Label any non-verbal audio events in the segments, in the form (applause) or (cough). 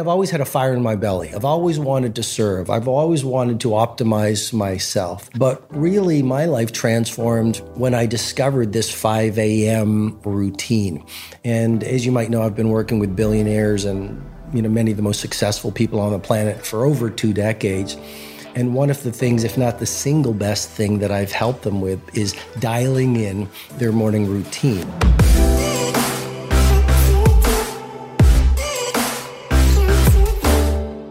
I've always had a fire in my belly. I've always wanted to serve. I've always wanted to optimize myself. But really, my life transformed when I discovered this 5 a.m. routine. And as you might know, I've been working with billionaires and you know many of the most successful people on the planet for over two decades. And one of the things, if not the single best thing that I've helped them with, is dialing in their morning routine.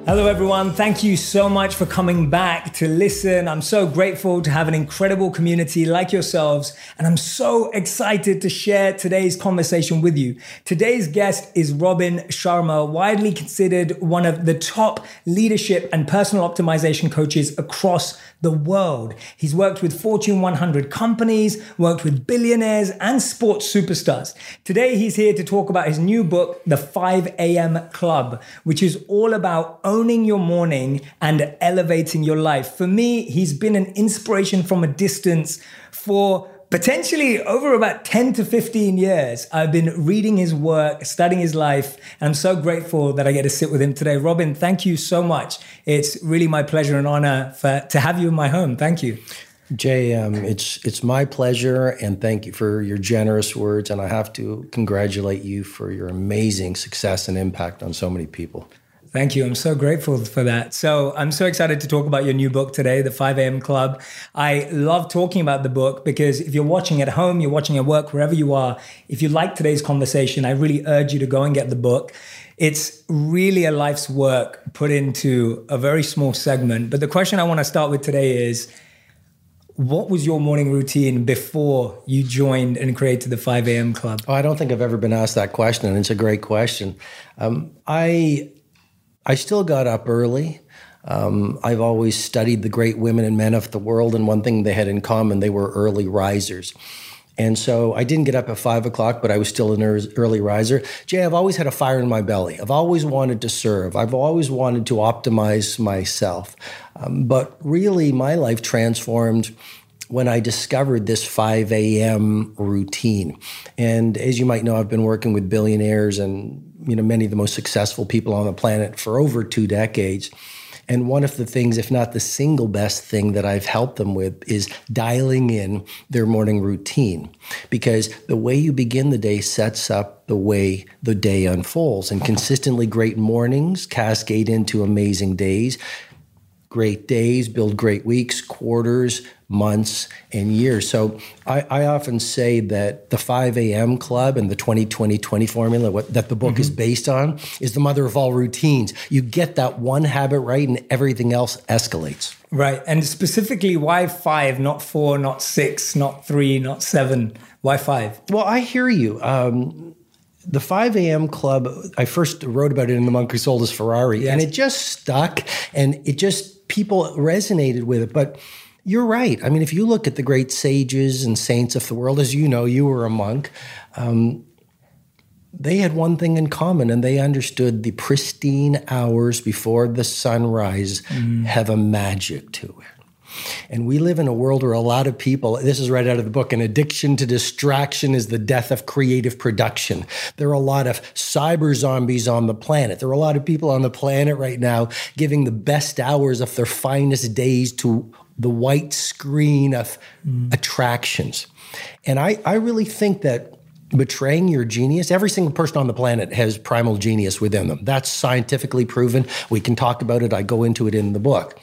Hello, everyone. Thank you so much for coming back to listen. I'm so grateful to have an incredible community like yourselves, and I'm so excited to share today's conversation with you. Today's guest is Robin Sharma, widely considered one of the top leadership and personal optimization coaches across the world. He's worked with Fortune 100 companies, worked with billionaires, and sports superstars. Today, he's here to talk about his new book, The 5 a.m. Club, which is all about owning owning your morning and elevating your life. For me, he's been an inspiration from a distance for potentially over about 10 to 15 years. I've been reading his work, studying his life, and I'm so grateful that I get to sit with him today. Robin, thank you so much. It's really my pleasure and honor for, to have you in my home. Thank you. Jay, um, it's it's my pleasure, and thank you for your generous words. And I have to congratulate you for your amazing success and impact on so many people. Thank you. I'm so grateful for that. So, I'm so excited to talk about your new book today, The 5 a.m. Club. I love talking about the book because if you're watching at home, you're watching at work, wherever you are, if you like today's conversation, I really urge you to go and get the book. It's really a life's work put into a very small segment. But the question I want to start with today is what was your morning routine before you joined and created the 5 a.m. club? Oh, I don't think I've ever been asked that question, and it's a great question. Um, I I still got up early. Um, I've always studied the great women and men of the world, and one thing they had in common, they were early risers. And so I didn't get up at five o'clock, but I was still an early riser. Jay, I've always had a fire in my belly. I've always wanted to serve. I've always wanted to optimize myself. Um, but really, my life transformed when I discovered this 5 a.m. routine. And as you might know, I've been working with billionaires and you know many of the most successful people on the planet for over two decades. And one of the things, if not the single best thing that I've helped them with, is dialing in their morning routine. Because the way you begin the day sets up the way the day unfolds. And consistently great mornings cascade into amazing days. Great days build great weeks, quarters, months and years. So I, I, often say that the 5 a.m. club and the 20 20 20 formula what, that the book mm-hmm. is based on is the mother of all routines. You get that one habit right and everything else escalates. Right. And specifically, why five, not four, not six, not three, not seven? Why five? Well, I hear you. Um, the 5 a.m. club, I first wrote about it in The Monk Who Sold His Ferrari, yes. and it just stuck and it just, people resonated with it. But you're right. I mean, if you look at the great sages and saints of the world, as you know, you were a monk. Um, they had one thing in common, and they understood the pristine hours before the sunrise mm. have a magic to it. And we live in a world where a lot of people, this is right out of the book, an addiction to distraction is the death of creative production. There are a lot of cyber zombies on the planet. There are a lot of people on the planet right now giving the best hours of their finest days to the white screen of mm. attractions. And I, I really think that betraying your genius, every single person on the planet has primal genius within them. That's scientifically proven. We can talk about it. I go into it in the book.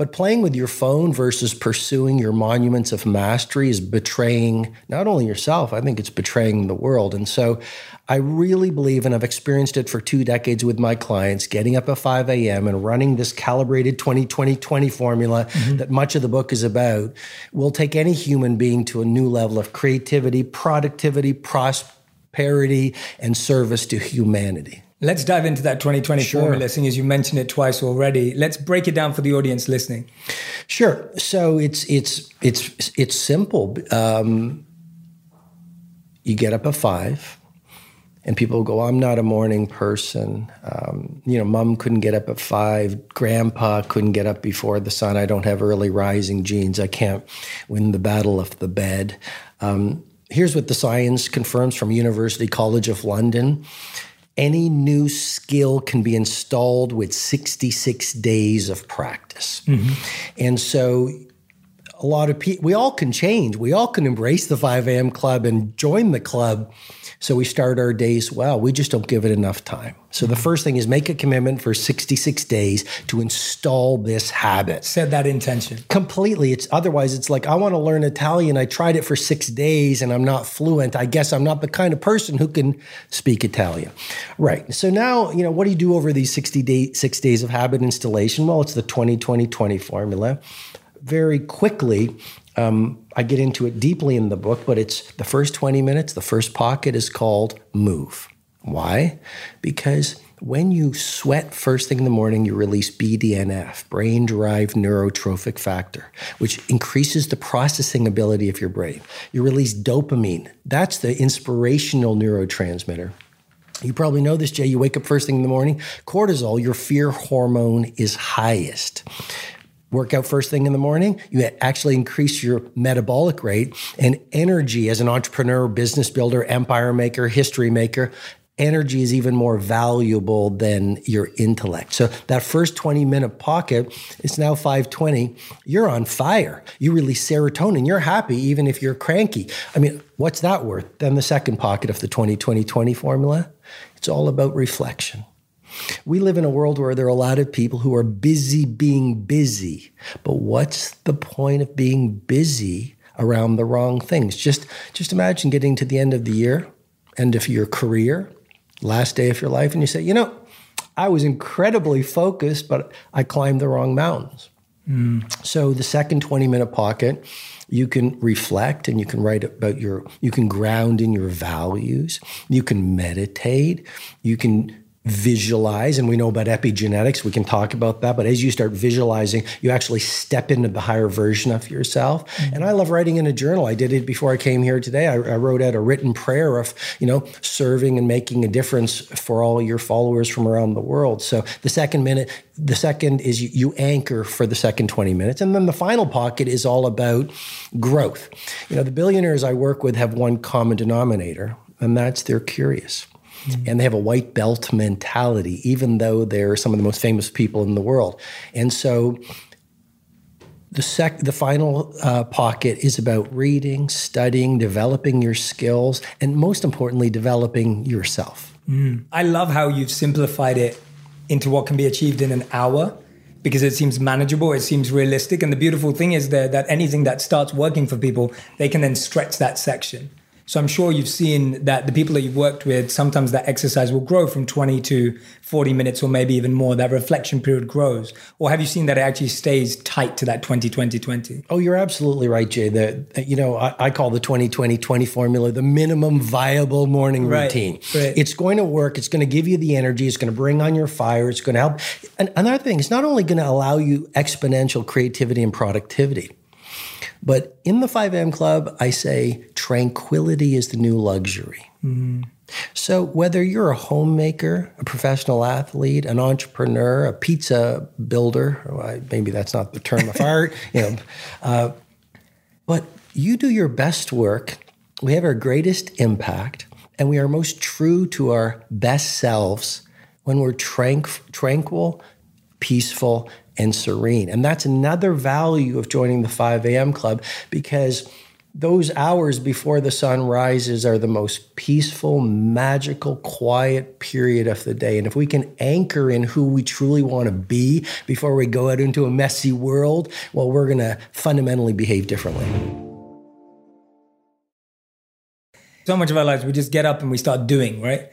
But playing with your phone versus pursuing your monuments of mastery is betraying not only yourself, I think it's betraying the world. And so I really believe, and I've experienced it for two decades with my clients, getting up at 5 a.m. and running this calibrated 20 20 20 formula mm-hmm. that much of the book is about will take any human being to a new level of creativity, productivity, prosperity, and service to humanity. Let's dive into that 2020 sure. formula, seeing as you mentioned it twice already. Let's break it down for the audience listening. Sure. So it's it's it's it's simple. Um, you get up at five, and people go, "I'm not a morning person." Um, you know, mom couldn't get up at five. Grandpa couldn't get up before the sun. I don't have early rising genes. I can't win the battle of the bed. Um, here's what the science confirms from University College of London any new skill can be installed with 66 days of practice. Mm-hmm. And so a lot of people, we all can change. We all can embrace the 5 a.m. club and join the club. So we start our days well. We just don't give it enough time. So the first thing is make a commitment for 66 days to install this habit. Set that intention. Completely. It's otherwise it's like I want to learn Italian. I tried it for 6 days and I'm not fluent. I guess I'm not the kind of person who can speak Italian. Right. So now, you know, what do you do over these 60 day 6 days of habit installation? Well, it's the 20 20 20 formula very quickly. Um, I get into it deeply in the book, but it's the first 20 minutes, the first pocket is called move. Why? Because when you sweat first thing in the morning, you release BDNF, brain derived neurotrophic factor, which increases the processing ability of your brain. You release dopamine, that's the inspirational neurotransmitter. You probably know this, Jay. You wake up first thing in the morning, cortisol, your fear hormone, is highest work out first thing in the morning, you actually increase your metabolic rate and energy as an entrepreneur, business builder, empire maker, history maker. Energy is even more valuable than your intellect. So that first 20 minute pocket, it's now 520. You're on fire. You release serotonin. You're happy even if you're cranky. I mean, what's that worth? Then the second pocket of the 20 20 20 formula, it's all about reflection. We live in a world where there are a lot of people who are busy being busy. But what's the point of being busy around the wrong things? Just just imagine getting to the end of the year, end of your career, last day of your life and you say, "You know, I was incredibly focused, but I climbed the wrong mountains." Mm. So the second 20 minute pocket, you can reflect and you can write about your, you can ground in your values, you can meditate, you can visualize, and we know about epigenetics, we can talk about that. But as you start visualizing, you actually step into the higher version of yourself. Mm-hmm. And I love writing in a journal. I did it before I came here today. I, I, wrote out a written prayer of, you know, serving and making a difference for all your followers from around the world. So the second minute, the second is you, you anchor for the second 20 minutes. And then the final pocket is all about growth. You know, the billionaires I work with have one common denominator, and that's they're curious. Mm-hmm. And they have a white belt mentality, even though they're some of the most famous people in the world. And so the sec the final uh, pocket is about reading, studying, developing your skills, and most importantly, developing yourself. Mm. I love how you've simplified it into what can be achieved in an hour because it seems manageable, it seems realistic. And the beautiful thing is there that anything that starts working for people, they can then stretch that section. So I'm sure you've seen that the people that you've worked with, sometimes that exercise will grow from 20 to 40 minutes or maybe even more. That reflection period grows. Or have you seen that it actually stays tight to that 20 20 20? Oh, you're absolutely right, Jay. That you know, I, I, call the 20 20 20 formula the minimum viable morning right, routine. Right. It's going to work. It's going to give you the energy. It's going to bring on your fire. It's going to help. And another thing, it's not only going to allow you exponential creativity and productivity but in the 5am club, I say tranquility is the new luxury. Mm-hmm. So whether you're a homemaker, a professional athlete, an entrepreneur, a pizza builder, maybe that's not the term of (laughs) art, you know, uh, but you do your best work. We have our greatest impact, and we are most true to our best selves when we're tranq- tranquil, peaceful, and serene. And that's another value of joining the 5 a.m. club because those hours before the sun rises are the most peaceful, magical, quiet period of the day. And if we can anchor in who we truly want to be before we go out into a messy world, well, we're going to fundamentally behave differently. So much of our lives, we just get up and we start doing, right?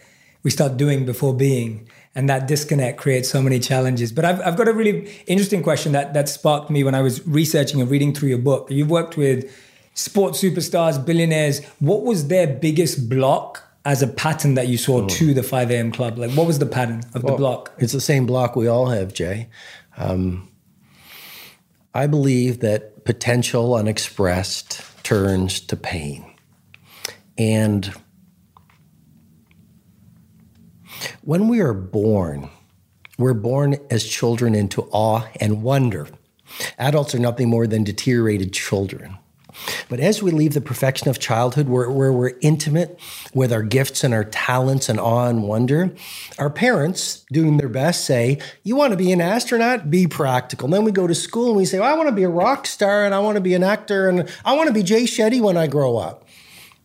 We start doing before being and that disconnect creates so many challenges. But I've, I've got a really interesting question that that sparked me when I was researching and reading through your book. You've worked with sports superstars, billionaires. What was their biggest block as a pattern that you saw oh. to the 5 a.m. club? Like, what was the pattern of well, the block? It's the same block we all have, Jay. Um, I believe that potential unexpressed turns to pain. And When we are born, we're born as children into awe and wonder. Adults are nothing more than deteriorated children. But as we leave the perfection of childhood, where, where we're intimate with our gifts and our talents and awe and wonder, our parents, doing their best, say, You want to be an astronaut? Be practical. And then we go to school and we say, well, I want to be a rock star and I want to be an actor and I want to be Jay Shetty when I grow up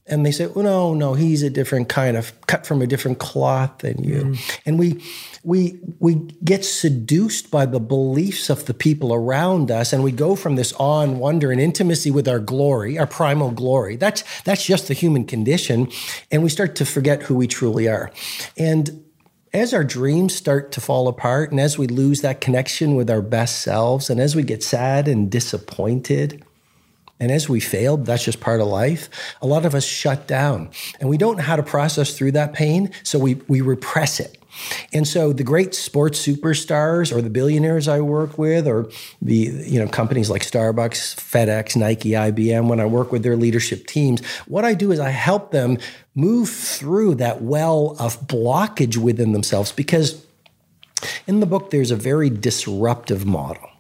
and they say, well, no, no, he's a different kind of cut from a different cloth than you. Mm. And we we we get seduced by the beliefs of the people around us, and we go from this awe and wonder and intimacy with our glory, our primal glory. That's that's just the human condition, and we start to forget who we truly are. And as our dreams start to fall apart, and as we lose that connection with our best selves, and as we get sad and disappointed, and as we failed, that's just part of life. A lot of us shut down and we don't know how to process through that pain. So we, we repress it. And so the great sports superstars or the billionaires I work with or the you know companies like Starbucks, FedEx, Nike, IBM when I work with their leadership teams, what I do is I help them move through that well of blockage within themselves because in the book there's a very disruptive model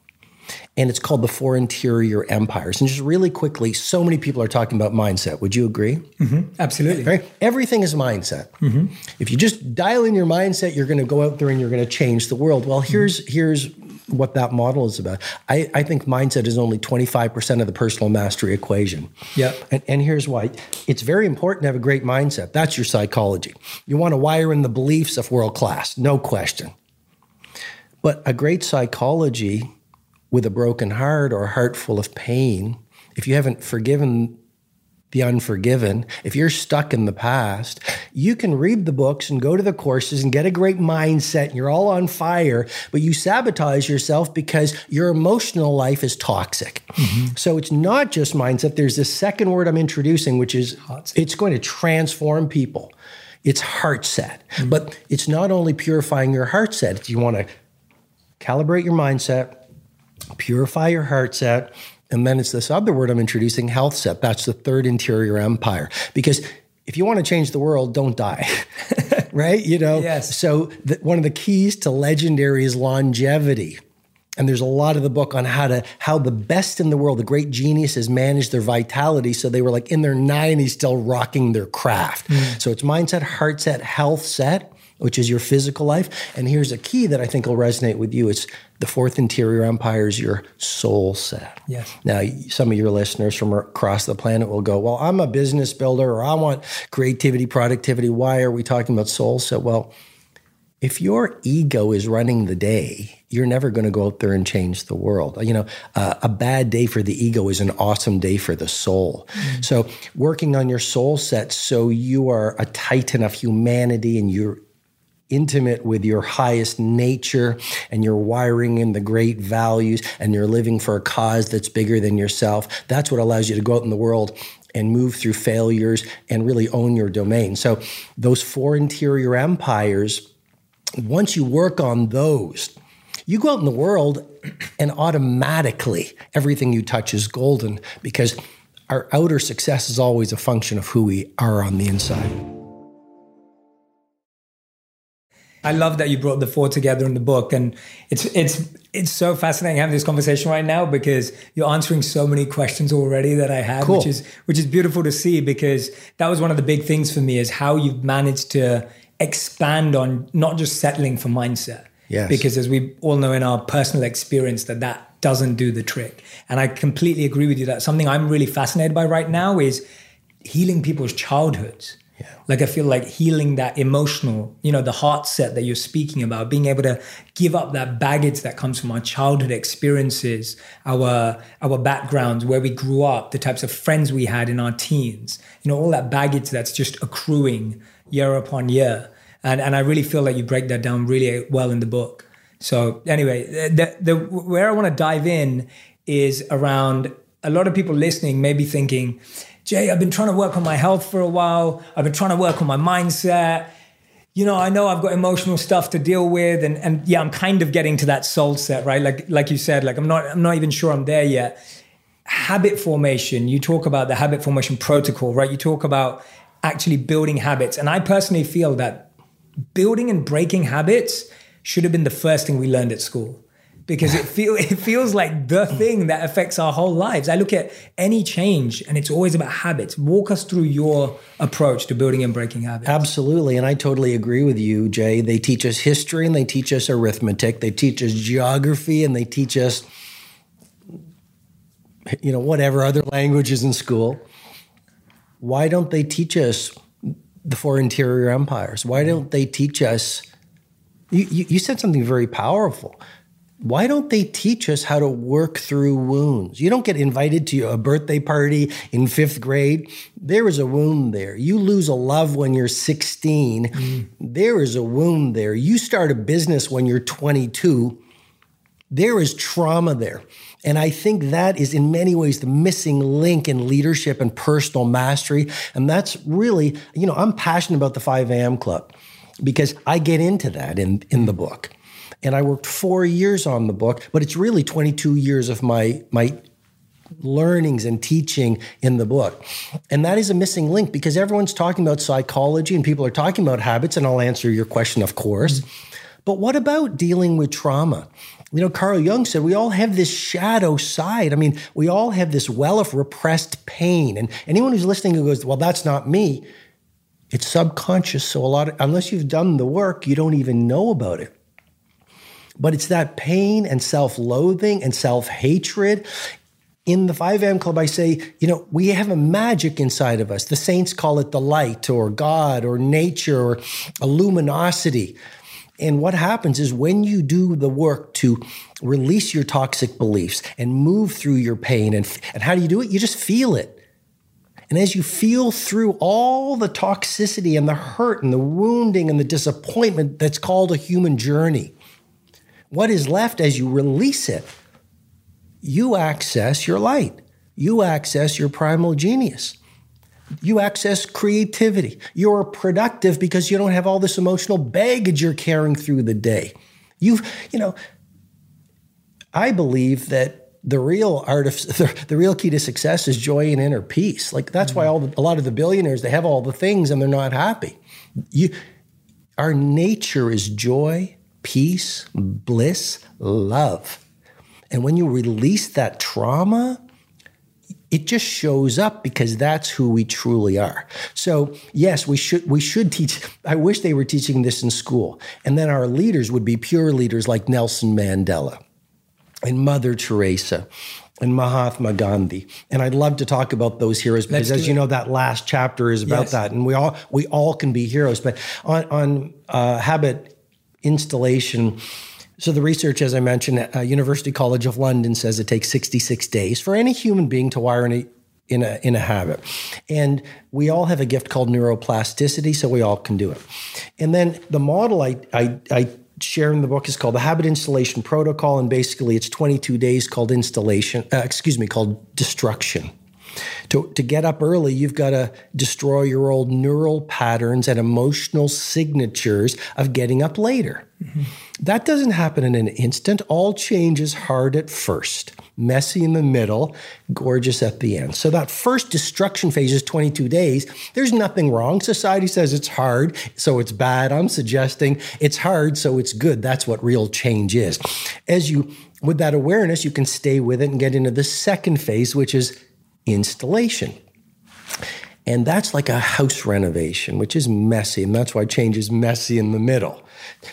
and it's called the Four Interior Empires. And just really quickly, so many people are talking about mindset. Would you agree? Mm-hmm. Absolutely. Right? Everything is mindset. Mm-hmm. If you just dial in your mindset, you're going to go out there and you're going to change the world. Well, here's mm-hmm. here's what that model is about. I, I think mindset is only 25% of the personal mastery equation. Yeah. And, and here's why. It's very important to have a great mindset. That's your psychology. You want to wire in the beliefs of world class, no question. But a great psychology with a broken heart or a heart full of pain, if you haven't forgiven the unforgiven, if you're stuck in the past, you can read the books and go to the courses and get a great mindset and you're all on fire, but you sabotage yourself because your emotional life is toxic. Mm-hmm. So it's not just mindset. There's this second word I'm introducing, which is it's going to transform people. It's heart set. Mm-hmm. But it's not only purifying your heart set, you want to calibrate your mindset purify your heart set. And then it's this other word I'm introducing, health set. That's the third interior empire. Because if you want to change the world, don't die. (laughs) right? You know? Yes. So the, one of the keys to legendary is longevity. And there's a lot of the book on how to how the best in the world, the great geniuses manage their vitality. So they were like in their 90s still rocking their craft. Mm. So it's mindset, heart set, health set which is your physical life. And here's a key that I think will resonate with you. It's the fourth interior empire is your soul set. Yes. Now, some of your listeners from across the planet will go, well, I'm a business builder or I want creativity, productivity. Why are we talking about soul set? Well, if your ego is running the day, you're never going to go out there and change the world. You know, uh, a bad day for the ego is an awesome day for the soul. Mm-hmm. So, working on your soul set so you are a titan of humanity and you're intimate with your highest nature and you're wiring in the great values and you're living for a cause that's bigger than yourself, that's what allows you to go out in the world and move through failures and really own your domain. So, those four interior empires, once you work on those, you go out in the world and automatically everything you touch is golden because our outer success is always a function of who we are on the inside. I love that you brought the four together in the book, and it's it's it's so fascinating having this conversation right now because you're answering so many questions already that I had, cool. which is which is beautiful to see because that was one of the big things for me is how you've managed to expand on not just settling for mindset. Yes. Because as we all know in our personal experience that that doesn't do the trick. And I completely agree with you that something I'm really fascinated by right now is healing people's childhoods Like I feel like healing that emotional, you know, the heart set that you're speaking about, being able to give up that baggage that comes from our childhood experiences, our our backgrounds, where we grew up, the types of friends we had in our teens, you know, all that baggage that's just accruing year upon year. And and I really feel like you break that down really well in the book. So anyway, the, the where I want to dive in is around a lot of people listening may be thinking, Jay, I've been trying to work on my health for a while. I've been trying to work on my mindset. You know, I know I've got emotional stuff to deal with, and and yeah, I'm kind of getting to that soul set, right? Like like you said, like I'm not I'm not even sure I'm there yet. Habit formation. You talk about the habit formation protocol, right? You talk about actually building habits, and I personally feel that building and breaking habits should have been the first thing we learned at school because it (laughs) feel it feels like the thing that affects our whole lives. I look at any change and it's always about habits. Walk us through your approach to building and breaking habits. Absolutely, and I totally agree with you, Jay. They teach us history and they teach us arithmetic. They teach us geography and they teach us you know whatever other languages in school. Why don't they teach us the four interior empires? Why don't they teach us you, you, you said something very powerful why don't they teach us how to work through wounds? You don't get invited to a birthday party in fifth grade. There is a wound there. You lose a love when you're 16. Mm. There is a wound there. You start a business when you're 22. There is trauma there. And I think that is in many ways the missing link in leadership and personal mastery. And that's really, you know, I'm passionate about the 5 a.m. club because I get into that in, in the book and I worked four years on the book, but it's really 22 years of my my learnings and teaching in the book. And that is a missing link because everyone's talking about psychology and people are talking about habits, and I'll answer your question, of course. But what about dealing with trauma? You know, Carl Jung said we all have this shadow side. I mean, we all have this well of repressed pain. And anyone who's listening who goes, well, that's not me, it's subconscious. So a lot of, unless you've done the work, you don't even know about it. But it's that pain and self loathing and self hatred. In the 5am Club, I say, you know, we have a magic inside of us. The saints call it the light or God or nature or a luminosity. And what happens is when you do the work to release your toxic beliefs and move through your pain, and, and how do you do it? You just feel it. And as you feel through all the toxicity and the hurt and the wounding and the disappointment that's called a human journey, what is left as you release it, you access your light. You access your primal genius. You access creativity. You're productive because you don't have all this emotional baggage you're carrying through the day. You, you know, I believe that the real art of (laughs) the, the, real key to success is joy and inner peace. Like that's mm-hmm. why all the, a lot of the billionaires they have all the things and they're not happy. You, our nature is joy, peace, bliss, love. And when you release that trauma, it just shows up because that's who we truly are. So yes, we should we should teach. I wish they were teaching this in school, and then our leaders would be pure leaders like Nelson Mandela and Mother Teresa and Mahatma Gandhi. And I'd love to talk about those heroes because, as you know, that last chapter is about yes. that, and we all we all can be heroes. But on on uh, habit installation. So the research, as I mentioned, uh, University College of London says it takes 66 days for any human being to wire in a, in a, in a habit. And we all have a gift called neuroplasticity, so we all can do it. And then the model I, I, I share in the book is called the Habit Installation Protocol, and basically it's 22 days called installation, uh, excuse me, called destruction. To, to get up early, you've got to destroy your old neural patterns and emotional signatures of getting up later. Mm-hmm. That doesn't happen in an instant. All change is hard at first, messy in the middle, gorgeous at the end. So that first destruction phase is 22 days. There's nothing wrong. Society says it's hard, so it's bad. I'm suggesting it's hard, so it's good. That's what real change is. As you, with that awareness, you can stay with it and get into the second phase, which is installation. And that's like a house renovation, which is messy. And that's why change is messy in the middle.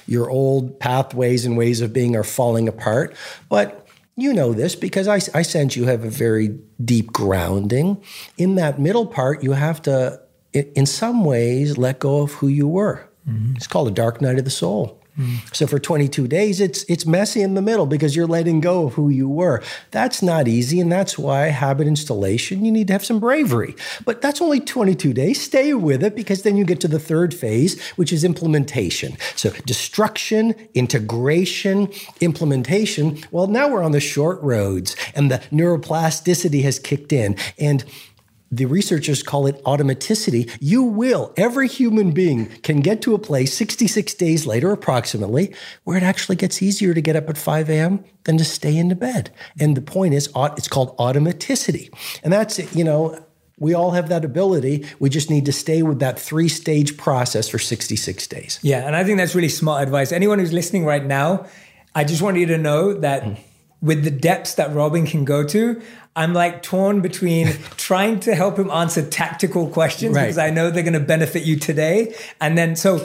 Your old pathways and ways of being are falling apart. But you know this because I, I sense you have a very deep grounding. In that middle part, you have to, in some ways, let go of who you were. Mm-hmm. It's called a dark night of the soul. Mm. So for 22 days, it's it's messy in the middle because you're letting go of who you were. That's not easy, and that's why habit installation you need to have some bravery. But that's only 22 days. Stay with it because then you get to the third phase, which is implementation. So destruction, integration, implementation. Well, now we're on the short roads, and the neuroplasticity has kicked in, and the researchers call it automaticity. You will, every human being can get to a place 66 days later, approximately, where it actually gets easier to get up at 5 a.m. than to stay into bed. And the point is, it's called automaticity. And that's, it, you know, we all have that ability. We just need to stay with that three stage process for 66 days. Yeah. And I think that's really smart advice. Anyone who's listening right now, I just want you to know that mm. with the depths that Robin can go to, I'm like torn between (laughs) trying to help him answer tactical questions right. because I know they're going to benefit you today. And then, so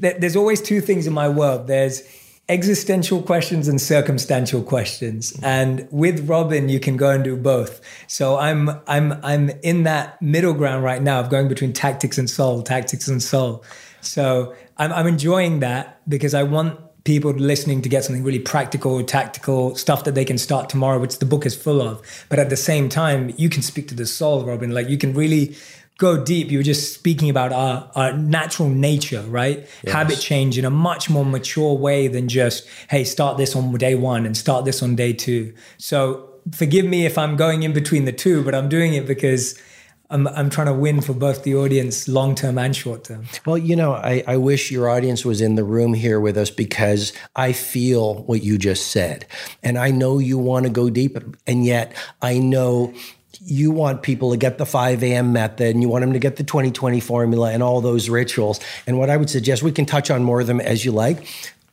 th- there's always two things in my world there's existential questions and circumstantial questions. And with Robin, you can go and do both. So I'm I'm I'm in that middle ground right now of going between tactics and soul, tactics and soul. So I'm I'm enjoying that because I want people listening to get something really practical, tactical stuff that they can start tomorrow, which the book is full of. But at the same time, you can speak to the soul, Robin. Like you can really go deep. You were just speaking about our, our natural nature, right? Yes. Habit change in a much more mature way than just, hey, start this on day one and start this on day two. So forgive me if I'm going in between the two, but I'm doing it because I'm, I'm trying to win for both the audience long term and short term. Well, you know, I, I wish your audience was in the room here with us because I feel what you just said. And I know you want to go deep, and yet I know you want people to get the 5 a.m. method and you want them to get the 2020 formula and all those rituals. And what I would suggest, we can touch on more of them as you like.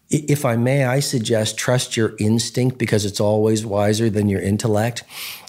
If I may, I suggest trust your instinct because it's always wiser than your intellect.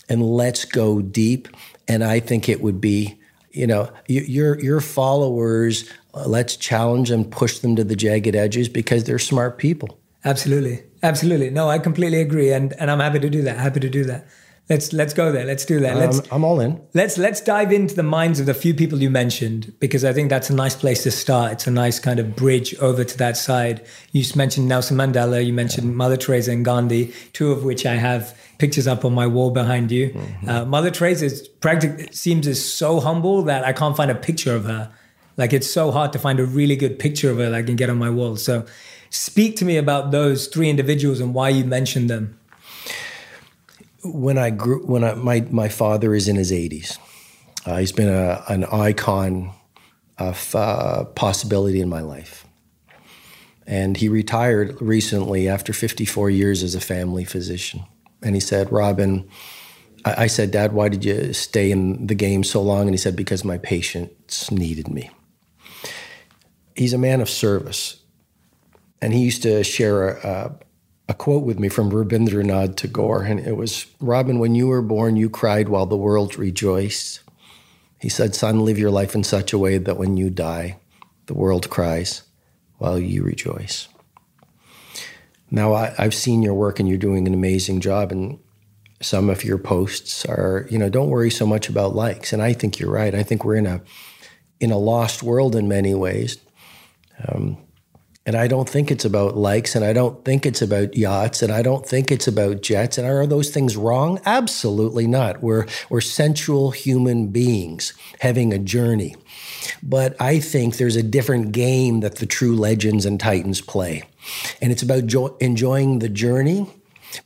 And let's go deep and I think it would be, you know, your your followers. Uh, let's challenge them, push them to the jagged edges because they're smart people. Absolutely, absolutely. No, I completely agree, and and I'm happy to do that. Happy to do that. Let's let's go there. Let's do that. Let's, um, I'm all in. Let's let's dive into the minds of the few people you mentioned because I think that's a nice place to start. It's a nice kind of bridge over to that side. You mentioned Nelson Mandela. You mentioned yeah. Mother Teresa and Gandhi, two of which I have pictures up on my wall behind you. Mm-hmm. Uh, Mother Teresa is practic- seems is so humble that I can't find a picture of her. Like it's so hard to find a really good picture of her that I can get on my wall. So, speak to me about those three individuals and why you mentioned them when I grew, when I, my my father is in his 80s, uh, he's been a, an icon of uh, possibility in my life. And he retired recently after 54 years as a family physician. And he said, Robin, I, I said, Dad, why did you stay in the game so long? And he said, because my patients needed me. He's a man of service. And he used to share a, a quote with me from Rabindranath Tagore, and it was Robin, when you were born, you cried while the world rejoiced. He said, Son, live your life in such a way that when you die, the world cries while you rejoice. Now, I, have seen your work and you're doing an amazing job. And some of your posts are, you know, don't worry so much about likes. And I think you're right. I think we're in a in a lost world in many ways. Um, and I don't think it's about likes, and I don't think it's about yachts, and I don't think it's about jets. And are those things wrong? Absolutely not. We're, we're sensual human beings having a journey. But I think there's a different game that the true legends and titans play. And it's about jo- enjoying the journey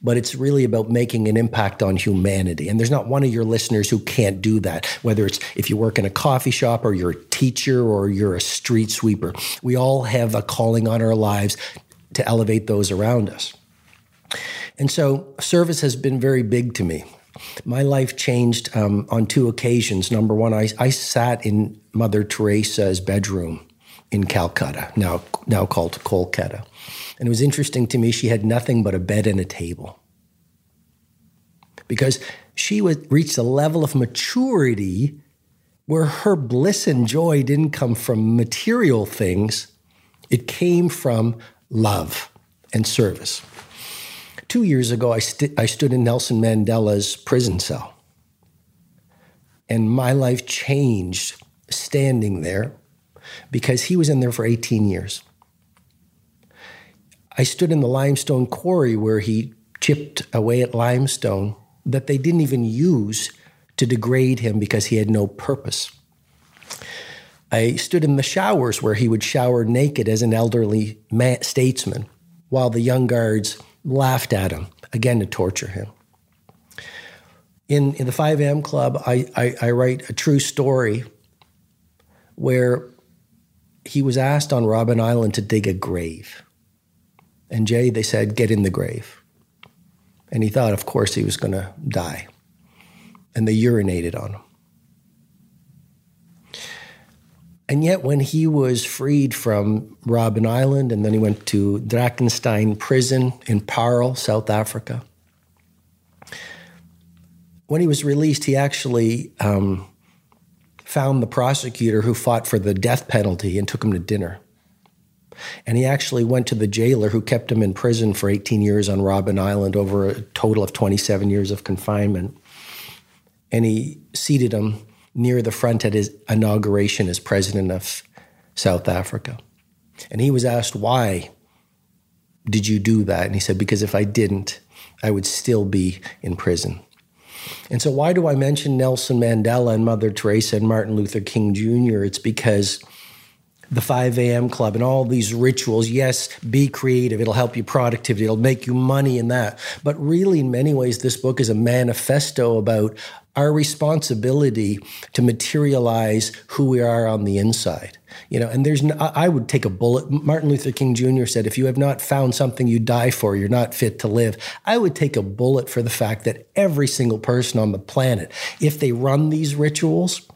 but it's really about making an impact on humanity. And there's not one of your listeners who can't do that, whether it's if you work in a coffee shop or you're a teacher or you're a street sweeper. We all have a calling on our lives to elevate those around us. And so service has been very big to me. My life changed um, on two occasions. Number one, I, I sat in Mother Teresa's bedroom in Calcutta, now, now called Kolkata. And it was interesting to me, she had nothing but a bed and a table. Because she would a level of maturity where her bliss and joy didn't come from material things, it came from love and service. Two years ago, I, st- I stood in Nelson Mandela's prison cell. And my life changed standing there because he was in there for 18 years. I stood in the limestone quarry where he chipped away at limestone that they didn't even use to degrade him because he had no purpose. I stood in the showers where he would shower naked as an elderly statesman while the young guards laughed at him, again to torture him. In, in the 5 a.m. Club, I, I, I write a true story where he was asked on Robben Island to dig a grave. And Jay, they said, get in the grave. And he thought, of course, he was going to die. And they urinated on him. And yet, when he was freed from Robben Island and then he went to Drakenstein prison in Paarl, South Africa, when he was released, he actually um, found the prosecutor who fought for the death penalty and took him to dinner. And he actually went to the jailer who kept him in prison for 18 years on Robben Island over a total of 27 years of confinement. And he seated him near the front at his inauguration as president of South Africa. And he was asked, Why did you do that? And he said, Because if I didn't, I would still be in prison. And so, why do I mention Nelson Mandela and Mother Teresa and Martin Luther King Jr.? It's because the 5 a.m. club and all these rituals. Yes, be creative. It'll help you productivity. It'll make you money in that. But really, in many ways, this book is a manifesto about our responsibility to materialize who we are on the inside. You know, and there's, no, I would take a bullet. Martin Luther King Jr. said, if you have not found something you die for, you're not fit to live. I would take a bullet for the fact that every single person on the planet, if they run these rituals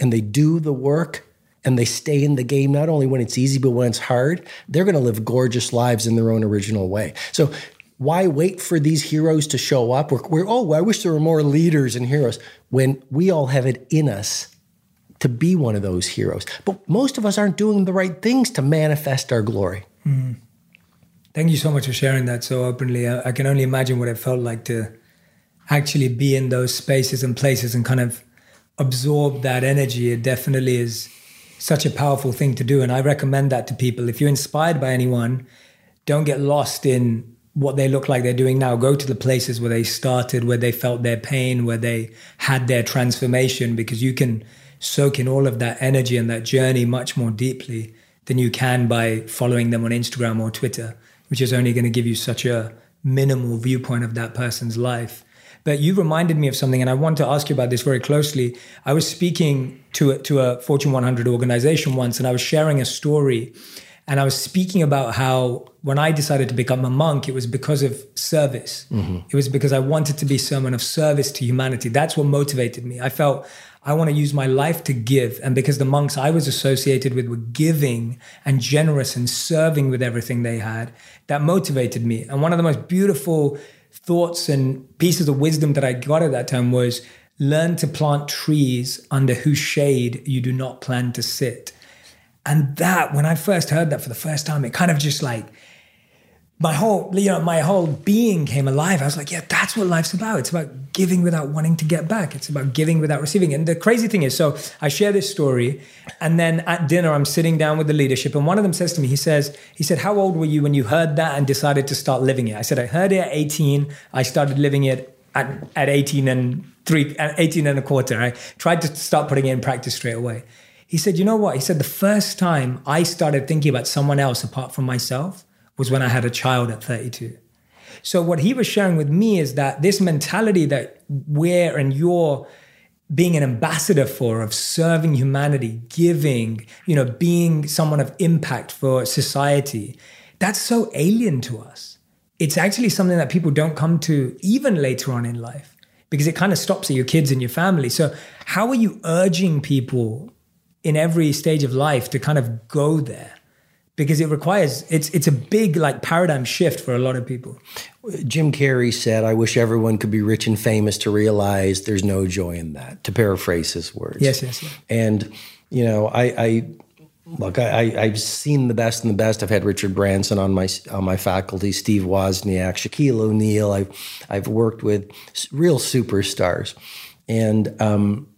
and they do the work, and they stay in the game not only when it's easy but when it's hard they're going to live gorgeous lives in their own original way. So why wait for these heroes to show up? We're, we're oh i wish there were more leaders and heroes when we all have it in us to be one of those heroes. But most of us aren't doing the right things to manifest our glory. Mm. thank you so much for sharing that so openly. I, I can only imagine what it felt like to actually be in those spaces and places and kind of absorb that energy. It definitely is such a powerful thing to do. And I recommend that to people. If you're inspired by anyone, don't get lost in what they look like they're doing now. Go to the places where they started, where they felt their pain, where they had their transformation, because you can soak in all of that energy and that journey much more deeply than you can by following them on Instagram or Twitter, which is only going to give you such a minimal viewpoint of that person's life. But you reminded me of something, and I want to ask you about this very closely. I was speaking to a, to a Fortune 100 organization once, and I was sharing a story. And I was speaking about how when I decided to become a monk, it was because of service. Mm-hmm. It was because I wanted to be someone of service to humanity. That's what motivated me. I felt I want to use my life to give. And because the monks I was associated with were giving and generous and serving with everything they had, that motivated me. And one of the most beautiful thoughts and pieces of wisdom that I got at that time was learn to plant trees under whose shade you do not plan to sit. And that, when I first heard that for the first time, it kind of just like my whole, you know, my whole being came alive. I was like, yeah, that's what life's about. It's about giving without wanting to get back. It's about giving without receiving. And the crazy thing is, so I share this story, and then at dinner, I'm sitting down with the leadership, and one of them says to me, he says, he said, how old were you when you heard that and decided to start living it? I said, I heard it at 18. I started living it at, at 18 and three, at 18 and a quarter. I tried to start putting it in practice straight away. He said, you know what? He said, the first time I started thinking about someone else apart from myself was when I had a child at 32. So what he was sharing with me is that this mentality that we're and you're being an ambassador for of serving humanity, giving, you know, being someone of impact for society, that's so alien to us. It's actually something that people don't come to even later on in life because it kind of stops at your kids and your family. So how are you urging people in every stage of life to kind of go there? Because it requires it's it's a big like paradigm shift for a lot of people. Jim Carrey said, "I wish everyone could be rich and famous to realize there's no joy in that." To paraphrase his words. Yes, yes, yes. And you know, I, I look, I, I've seen the best and the best. I've had Richard Branson on my on my faculty, Steve Wozniak, Shaquille O'Neal. I've I've worked with real superstars, and um,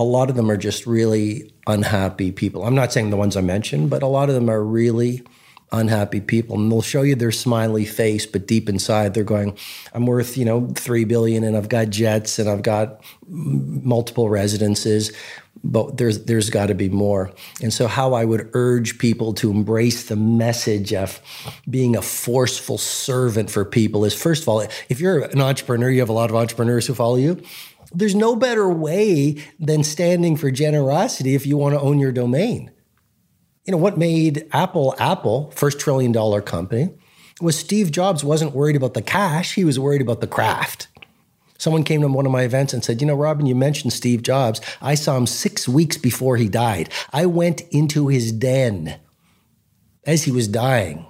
a lot of them are just really unhappy people. I'm not saying the ones I mentioned, but a lot of them are really unhappy people and they'll show you their smiley face but deep inside they're going i'm worth you know 3 billion and i've got jets and i've got multiple residences but there's there's got to be more and so how i would urge people to embrace the message of being a forceful servant for people is first of all if you're an entrepreneur you have a lot of entrepreneurs who follow you there's no better way than standing for generosity if you want to own your domain. You know, what made Apple Apple, first trillion dollar company, was Steve Jobs wasn't worried about the cash, he was worried about the craft. Someone came to one of my events and said, You know, Robin, you mentioned Steve Jobs. I saw him six weeks before he died. I went into his den as he was dying.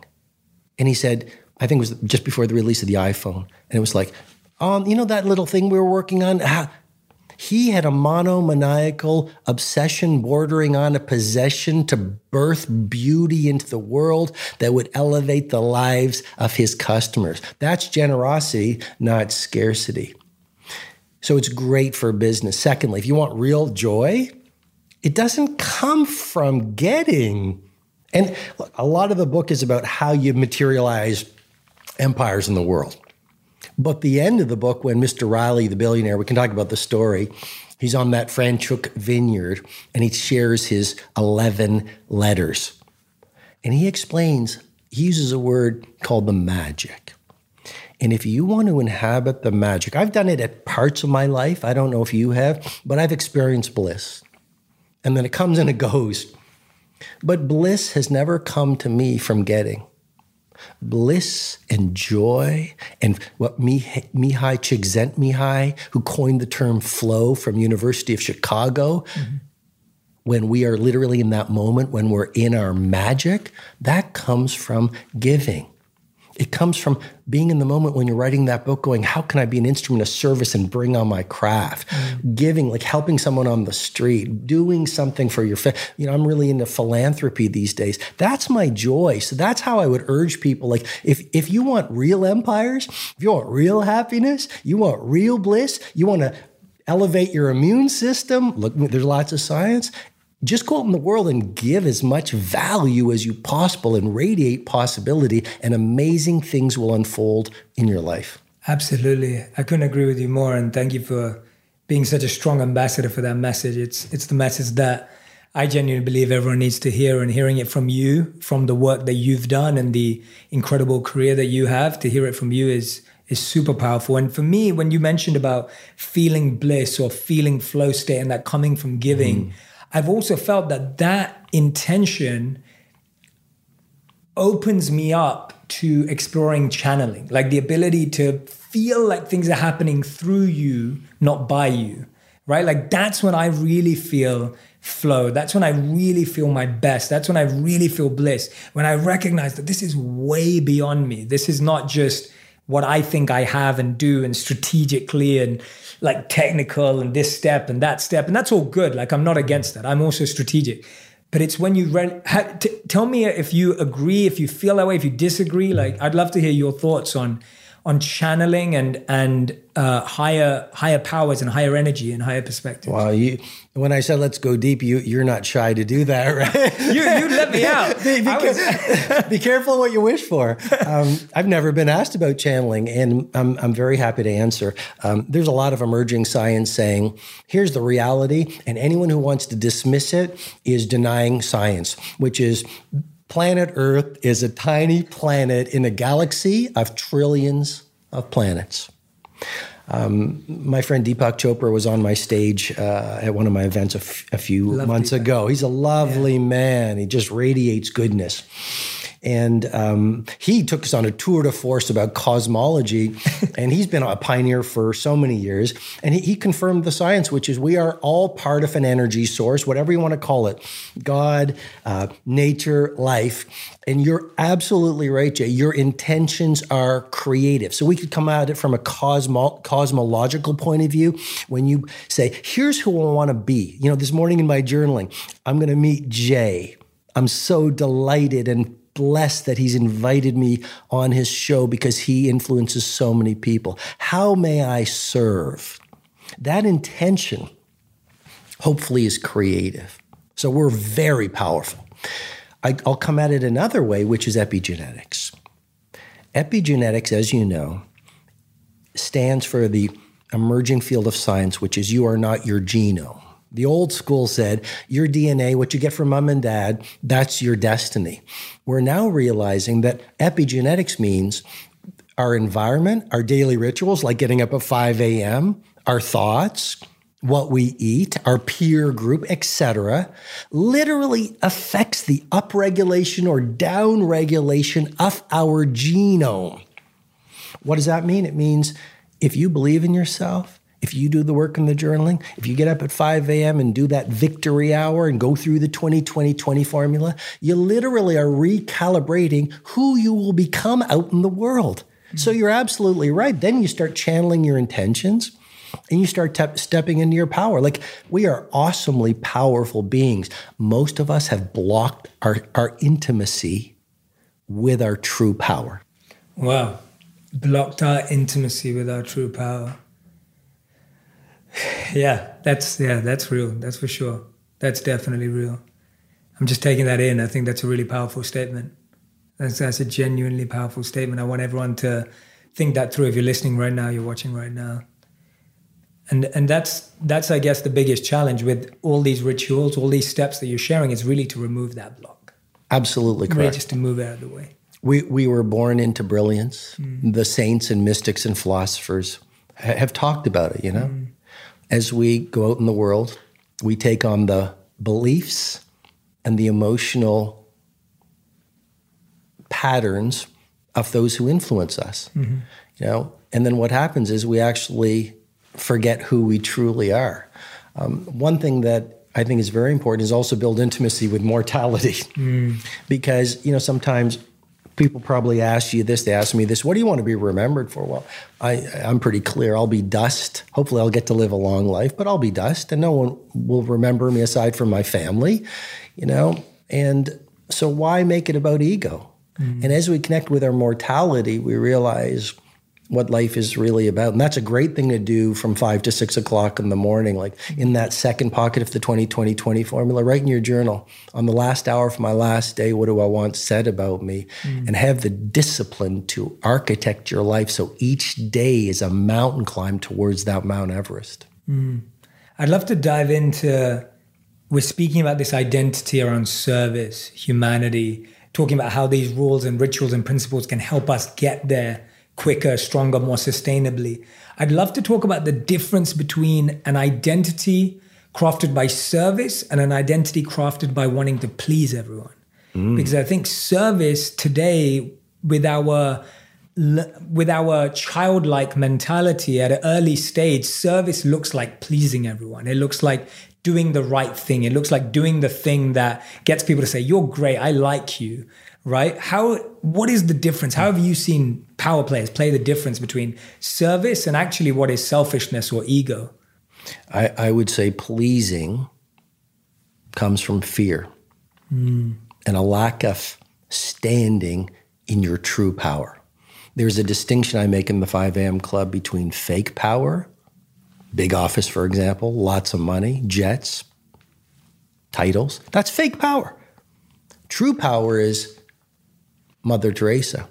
And he said, I think it was just before the release of the iPhone. And it was like, um, you know that little thing we were working on? He had a monomaniacal obsession bordering on a possession to birth beauty into the world that would elevate the lives of his customers. That's generosity, not scarcity. So it's great for business. Secondly, if you want real joy, it doesn't come from getting. And a lot of the book is about how you materialize empires in the world. But the end of the book, when Mr. Riley, the billionaire, we can talk about the story, he's on that Franschhoek vineyard and he shares his 11 letters. And he explains, he uses a word called the magic. And if you want to inhabit the magic, I've done it at parts of my life. I don't know if you have, but I've experienced bliss. And then it comes and it goes. But bliss has never come to me from bliss and joy and what Mihaly Csikszentmihalyi, who coined the term flow from University of Chicago, mm-hmm. when we are literally in that moment, when we're in our magic, that comes from giving. It comes from being in the moment when you're writing that book, going, How can I be an instrument of service and bring on my craft? Mm. Giving, like helping someone on the street, doing something for your family. You know, I'm really into philanthropy these days. That's my joy. So that's how I would urge people. Like, if, if you want real empires, if you want real happiness, you want real bliss, you want to elevate your immune system. Look, there's lots of science just go out in the world and give as much value as you possible and radiate possibility and amazing things will unfold in your life absolutely i couldn't agree with you more and thank you for being such a strong ambassador for that message it's it's the message that i genuinely believe everyone needs to hear and hearing it from you from the work that you've done and the incredible career that you have to hear it from you is is super powerful. And for me, when you mentioned about feeling bliss or feeling flow state and that coming from giving, mm. I've also felt that that intention opens me up to exploring channeling, like the ability to feel like things are happening through you, not by you, right? Like that's when I really feel flow. That's when I really feel my best. That's when I really feel bliss. When I recognize that this is way beyond me. This is not just what I think I have and do and strategically and like technical and this step and that step. And that's all good. Like I'm not against that. I'm also strategic. But it's when you re- ha- t- tell me if you agree, if you feel that way, if you disagree. Like I'd love to hear your thoughts on on channeling and and uh, higher higher powers and higher energy and higher perspective. Wow, you when I said let's go deep, you you're not shy to do that, (laughs) right? you you let me out. (laughs) be, be, was... (laughs) be, careful what you wish for. Um, I've never been asked about channeling, and I'm I'm very happy to answer. Um, there's a lot of emerging science saying here's the reality, and anyone who wants to dismiss it is denying science, which is Planet Earth is a tiny planet in a galaxy of trillions of planets. Um, my friend Deepak Chopra was on my stage uh, at one of my events a, f- a few Love months Deepak. ago. He's a lovely yeah. man. He just radiates goodness. And um, he took us on a tour de force about cosmology. (laughs) and he's been a pioneer for so many years. And he, he confirmed the science, which is we are all part of an energy source, whatever you want to call it God, uh, nature, life. And you're absolutely right, Jay. Your intentions are creative. So we could come at it from a cosmo- cosmological point of view. When you say, here's who I want to be. You know, this morning in my journaling, I'm going to meet Jay. I'm so delighted and blessed that he's invited me on his show because he influences so many people. How may I serve? That intention, hopefully, is creative. So we're very powerful. I, will come at it another way, which is epigenetics. Epigenetics, as you know, stands for the emerging field of science, which is you are not your genome. The old school said, your DNA, what you get from mom and dad, that's your destiny. We're now realizing that epigenetics means our environment, our daily rituals, like getting up at 5 a.m., our thoughts, what we eat, our peer group, etc., literally affects the upregulation or downregulation of our genome. What does that mean? It means if you believe in yourself, if you do the work in the journaling, if you get up at 5 a.m. and do that victory hour and go through the 20 20 20 formula, you literally are recalibrating who you will become out in the world. Mm-hmm. So you're absolutely right. Then you start channeling your intentions and you start te- stepping into your power. Like we are awesomely powerful beings. Most of us have blocked our, our intimacy with our true power. Wow. Blocked our intimacy with our true power. Yeah, that's yeah, that's real. That's for sure. That's definitely real. I'm just taking that in. I think that's a really powerful statement. That's that's a genuinely powerful statement. I want everyone to think that through. If you're listening right now, you're watching right now. And and that's that's I guess the biggest challenge with all these rituals, all these steps that you're sharing is really to remove that block. Absolutely correct. Really just to move it out of the way. We we were born into brilliance. Mm. The saints and mystics and philosophers have talked about it, you know. Mm as we go out in the world, we take on the beliefs and the emotional patterns of those who influence us. Mm-hmm. You know, and then what happens is we actually forget who we truly are. Um, one thing that I think is very important is also build intimacy with mortality, mm. (laughs) because you know sometimes people probably ask you this. They ask me this. What do you want to be remembered for? Well, I, I'm pretty clear. I'll be dust. Hopefully, I'll get to live a long life, but I'll be dust, and no one will remember me aside from my family. You know, and so why make it about ego? Mm-hmm. And as we connect with our mortality, we realize what life is really about. And that's a great thing to do from five to six o'clock in the morning, like in that second pocket of the 20 20 20 formula, write in your journal on the last hour of my last day, what do I want said about me? Mm. And have the discipline to architect your life so each day is a mountain climb towards that Mount Everest. Mm. I'd love to dive into, we're speaking about this identity around service, humanity, talking about how these rules and rituals and principles can help us get there quicker, stronger, more sustainably. I'd love to talk about the difference between an identity crafted by service and an identity crafted by wanting to please everyone. Mm. Because I think service today, with our with our childlike mentality at an early stage, service looks like pleasing everyone. It looks like doing the right thing. It looks like doing the thing that gets people to say, You're great, I like you right? How what is the difference? How have you seen power players play the difference between service and actually what is selfishness or ego? I, I would say pleasing comes from fear mm. and a lack of standing in your true power. There's a distinction I make in the 5 a.m. club between fake power, big office, for example, lots of money, jets, titles. That's fake power. True power is Mother Teresa,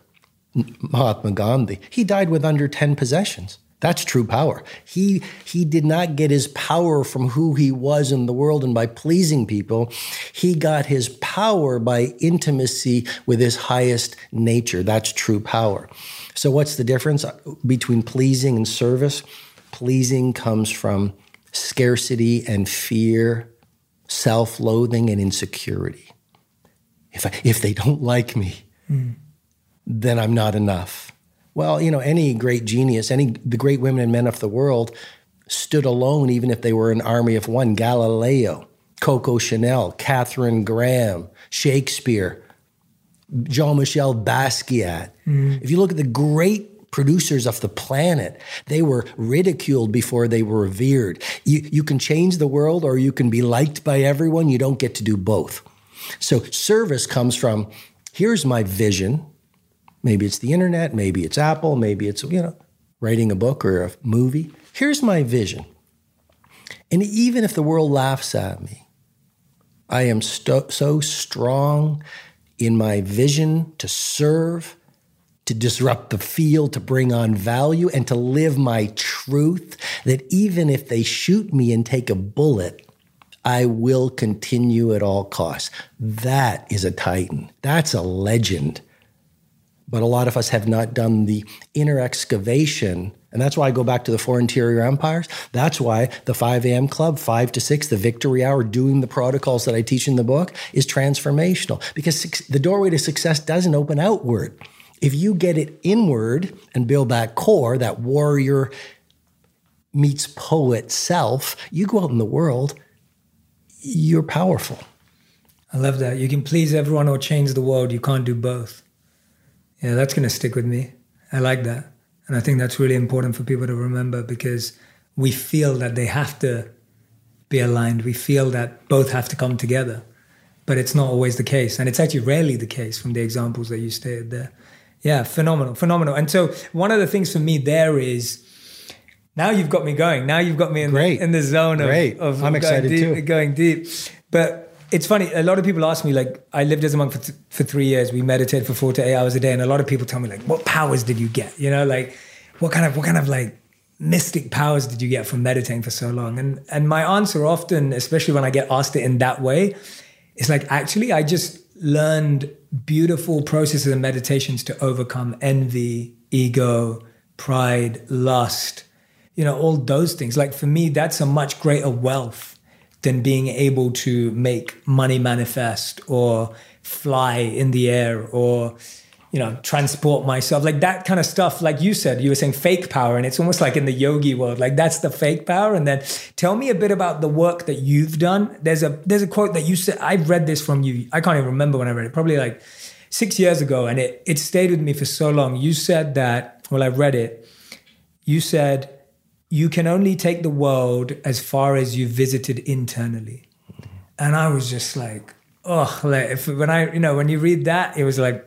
Mahatma Gandhi. He died with under 10 possessions. That's true power. He, he did not get his power from who he was in the world and by pleasing people. He got his power by intimacy with his highest nature. That's true power. So, what's the difference uh, between pleasing and service? Pleasing comes from scarcity and fear, self loathing and insecurity. If, I, if they don't like me, mm. then I'm not enough. Well, you know, any great genius, any the great women and men of the world stood alone, even if they were an army of one. Galileo, Coco Chanel, Katharine Graham, Shakespeare, Jean Michel Basquiat. Mm. If you look at the great producers of the planet, they were ridiculed before they were revered. You, you can change the world or you can be liked by everyone. You don't get to do both. So service comes from here's my vision. Maybe it's the internet, maybe it's Apple, maybe it's, you know, writing a book or a movie. Here's my vision. And even if the world laughs at me, I am so strong in my vision to serve, to disrupt the field, to bring on value, and to live my truth that even if they shoot me and take a bullet, I will continue at all costs. That is a titan. That's a legend. But a lot of us have not done the inner excavation. And that's why I go back to the four interior empires. That's why the 5 a.m. club, 5 to 6, the victory hour, doing the protocols that I teach in the book is transformational because the doorway to success doesn't open outward. If you get it inward and build that core, that warrior meets poet self, you go out in the world, you're powerful. I love that. You can please everyone or change the world. You can't do both. Yeah, that's going to stick with me. I like that. And I think that's really important for people to remember because we feel that they have to be aligned. We feel that both have to come together. But it's not always the case. And it's actually rarely the case from the examples that you stated there. Yeah, phenomenal, phenomenal. And so one of the things for me there is now you've got me going. Now you've got me in, Great. in the zone of, Great. of I'm excited deep, too. going deep. But it's funny. A lot of people ask me, like, I lived as a monk for, th- for three years. We meditated for four to eight hours a day. And a lot of people tell me, like, what powers did you get? You know, like, what kind of, what kind of like mystic powers did you get from meditating for so long? And, and my answer often, especially when I get asked it in that way, is like, actually, I just learned beautiful processes and meditations to overcome envy, ego, pride, lust, you know, all those things. Like for me, that's a much greater wealth than being able to make money manifest or fly in the air or you know transport myself. Like that kind of stuff like you said you were saying fake power and it's almost like in the yogi world like that's the fake power. And then tell me a bit about the work that you've done. There's a there's a quote that you said i've read this from you i can't even remember when i read it probably like six years ago and it it stayed with me for so long. You said that well i read it. You said you can only take the world as far as you've visited internally. And I was just like, oh, like if, when I, you know, when you read that, it was like,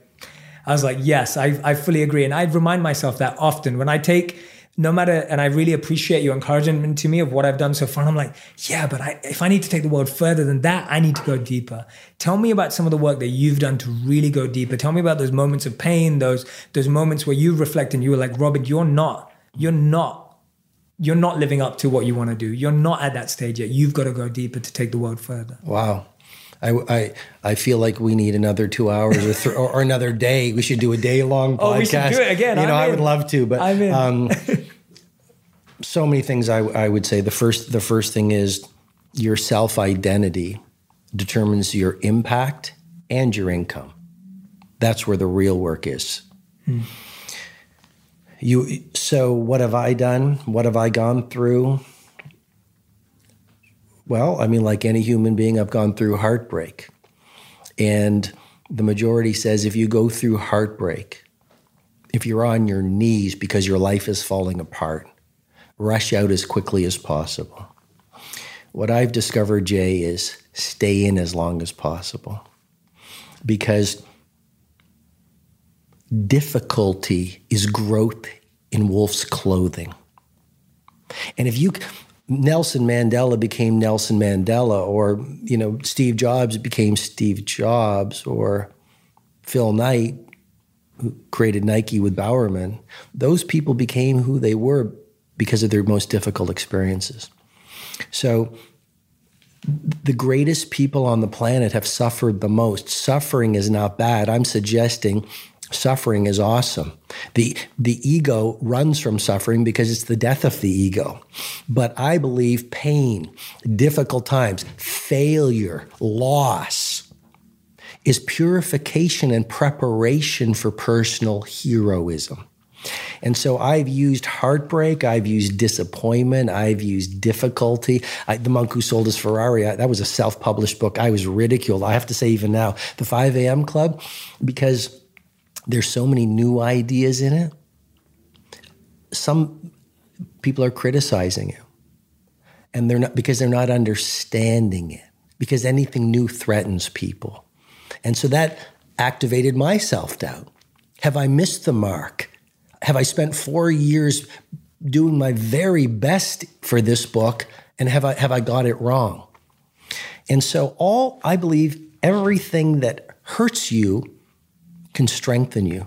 I was like, yes, I, I fully agree. And I remind myself that often when I take, no matter, and I really appreciate your encouragement to me of what I've done so far. I'm like, yeah, but I, if I need to take the world further than that, I need to go deeper. Tell me about some of the work that you've done to really go deeper. Tell me about those moments of pain, those those moments where you reflect and you were like, Robert, you're not, you're not you're not living up to what you want to do. You're not at that stage yet. You've got to go deeper to take the world further. Wow. I, I, I feel like we need another two hours or, th- or, another day. We should do a day long podcast. Oh, we should do it again. You know, i would love to, but I um, (laughs) so many things I, I would say. The first, the first thing is your self identity determines your impact and your income. That's where the real work is. Hmm you so what have i done? What have i gone through? Well i mean like any human being i've gone through heartbreak. And the majority says if you go through heartbreak if you're on your knees because your life is falling apart rush out as quickly as possible. What i've discovered jay is stay in as long as possible. Because difficulty is growth in wolf's clothing. And if you Nelson Mandela became Nelson Mandela, or you know Steve Jobs became Steve Jobs, or Phil Knight, who created Nike with Bowerman, those people became who they were because of their most difficult experiences. So the greatest people on the planet have suffered the most. Suffering is not bad. I'm suggesting suffering is awesome. The, the ego runs from suffering because it's the death of the ego. But I believe pain, difficult times, failure, loss is purification and preparation for personal heroism. And so I've used heartbreak, I've used disappointment, I've used difficulty. I, the Monk Who Sold His Ferrari, I, that was a self published book. I was ridiculed. I have to say, even now, the 5 a.m. Club, because there's so many new ideas in it. Some people are criticizing it. And they're not because they're not understanding it. Because anything new threatens people. And so that activated my self-doubt. Have I missed the mark? Have I spent 4 years doing my very best for this book and have I have I got it wrong? And so all I believe everything that hurts you can strengthen you.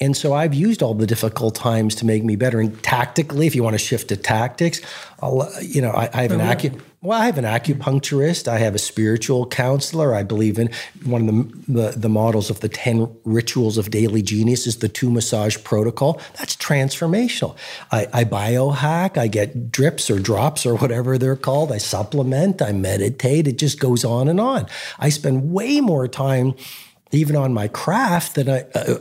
And so I've used all the difficult times to make me better. And tactically, if you want to shift to tactics, I'll, you know, I, I have an oh, acu- well, I have an acupuncturist. I have a spiritual counselor. I believe in one of the, the, the models of the 10 rituals of daily genius is the two massage protocol. That's transformational. I, I biohack. I get drips or drops or whatever they're called. I supplement. I meditate. It just goes on and on. I spend way more time even on my craft than I uh,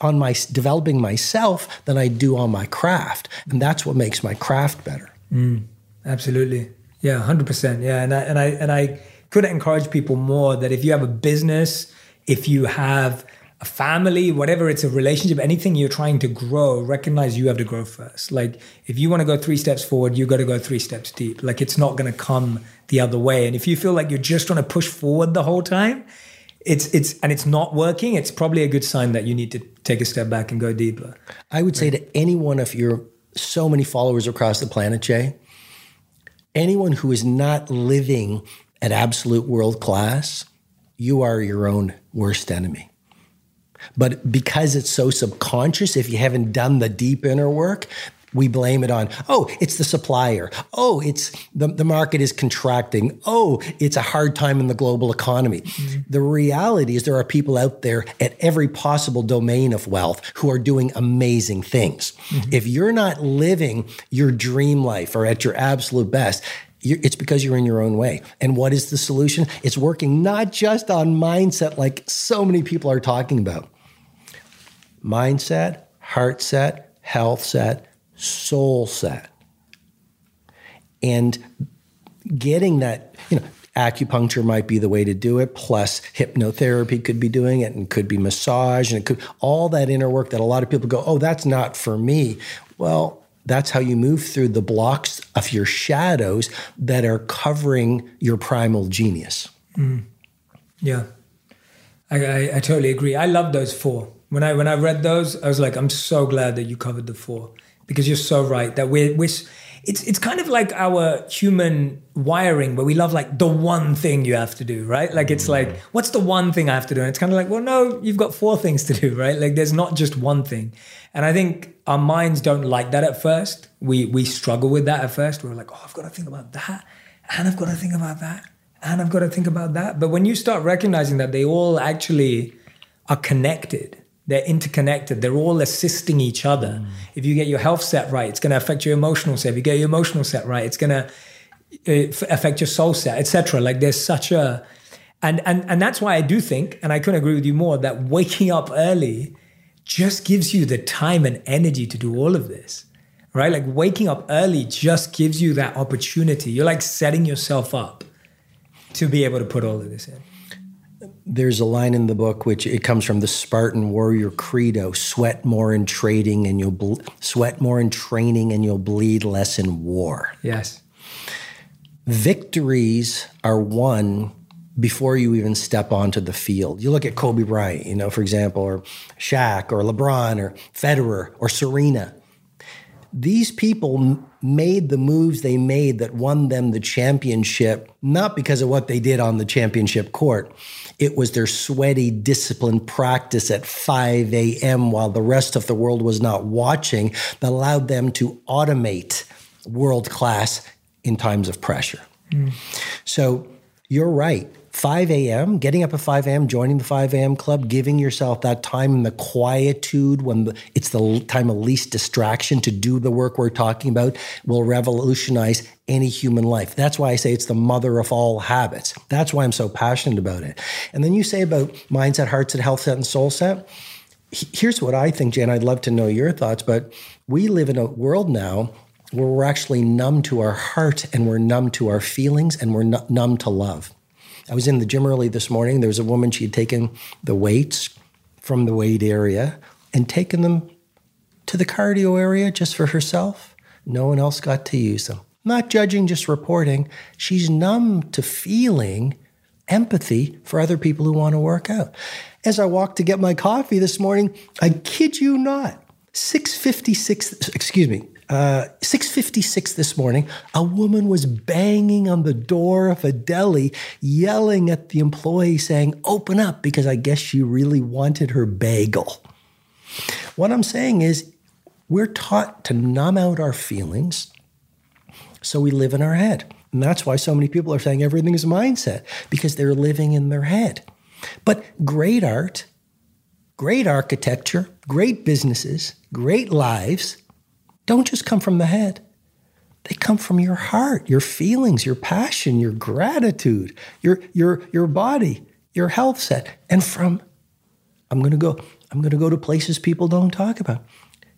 on my developing myself than I do on my craft, and that's what makes my craft better. Mm, absolutely, yeah, hundred percent, yeah, and I, and I and I couldn't encourage people more that if you have a business, if you have a family, whatever it's a relationship, anything you're trying to grow, recognize you have to grow first. Like if you want to go three steps forward, you got to go three steps deep. Like it's not going to come the other way. And if you feel like you're just trying to push forward the whole time, it's it's and it's not working, it's probably a good sign that you need to take a step back and go deeper. I would say to anyone if you're so many followers across the planet, Jay, anyone who is not living at absolute world class, you are your own worst enemy. But because it's so subconscious, if you haven't done the deep inner work, we blame it on, oh, it's the supplier. Oh, it's the, the market is contracting. Oh, it's a hard time in the global economy. Mm-hmm. The reality is there are people out there at every possible domain of wealth who are doing amazing things. Mm-hmm. If you're not living your dream life or at your absolute best, it's because you're in your own way. And what is the solution? It's working not just on mindset, like so many people are talking about mindset, heart set, health set, soul set. And getting that, you know, acupuncture might be the way to do it plus hypnotherapy could be doing it and could be massage and it could all that inner work that a lot of people go oh that's not for me well that's how you move through the blocks of your shadows that are covering your primal genius. Mm. Yeah, I, I, I, totally agree. I love those four. When I when I read those, I was like, I'm so glad that you covered the four because you're so right that we're, we're it's it's kind of like our human wiring where we love like the one thing you have to do, right? Like it's like, mm. what's the one thing I have to do? And it's kind of like, well, no, you've got four things to do, (laughs) right? Like there's not just one thing. And I think our minds don't like that at first. We we struggle with that at first. We're like, oh, I've got to think about that, and I've got to think about that, and I've got to think about that. But when you start recognizing that they all actually are connected, they're interconnected. They're all assisting each other. Mm. If you get your health set right, it's going to affect your emotional set. If you get your emotional set right, it's going to uh, affect your soul set, etc. Like there's such a and and and that's why I do think, and I couldn't agree with you more, that waking up early just gives you the time and energy to do all of this. Right? Like waking up early just gives you that opportunity. You're like setting yourself up to be able to put all of this in there's a line in the book which it comes from the Spartan warrior credo: sweat more in trading and you'll ble- sweat more in training and you'll bleed less in war. Yes. Victories are won before you even step onto the field. You look at Kobe Bryant, you know, for example, or Shaq or LeBron or Federer or Serena. These people made the moves they made that won them the championship, not because of what they did on the championship court. It was their sweaty, disciplined practice at 5 a.m. while the rest of the world was not watching that allowed them to automate world class in times of pressure. Mm. So you're right. 5 a.m., getting up at 5 a.m., joining the 5 a.m. club, giving yourself that time and the quietude when the, it's the time of least distraction to do the work we're talking about will revolutionize any human life. That's why I say it's the mother of all habits. That's why I'm so passionate about it. And then you say about mindset, heart set, health set, and soul set. Here's what I think, Jay. I'd love to know your thoughts, but we live in a world now where we're actually numb to our heart and we're numb to our feelings and we're numb to love. I was in the gym early this morning. There was a woman, she had taken the weights from the weight area and taken them to the cardio area just for herself. No one else got to use them. Not judging, just reporting. She's numb to feeling empathy for other people who want to work out. As I walked to get my coffee this morning, I kid you not, 656, excuse me, uh, 6.56 this morning, a woman was banging on the door of a deli, yelling at the employee saying, open up, because I guess she really wanted her bagel. What I'm saying is, we're taught to numb out our feelings, so we live in our head. And that's why so many people are saying everything is mindset, because they're living in their head. But great art, great architecture, great businesses, great lives don't just come from the head. They come from your heart, your feelings, your passion, your gratitude, your, your, your body, your health set, and from I'm going to go I'm going to go to places people don't talk about.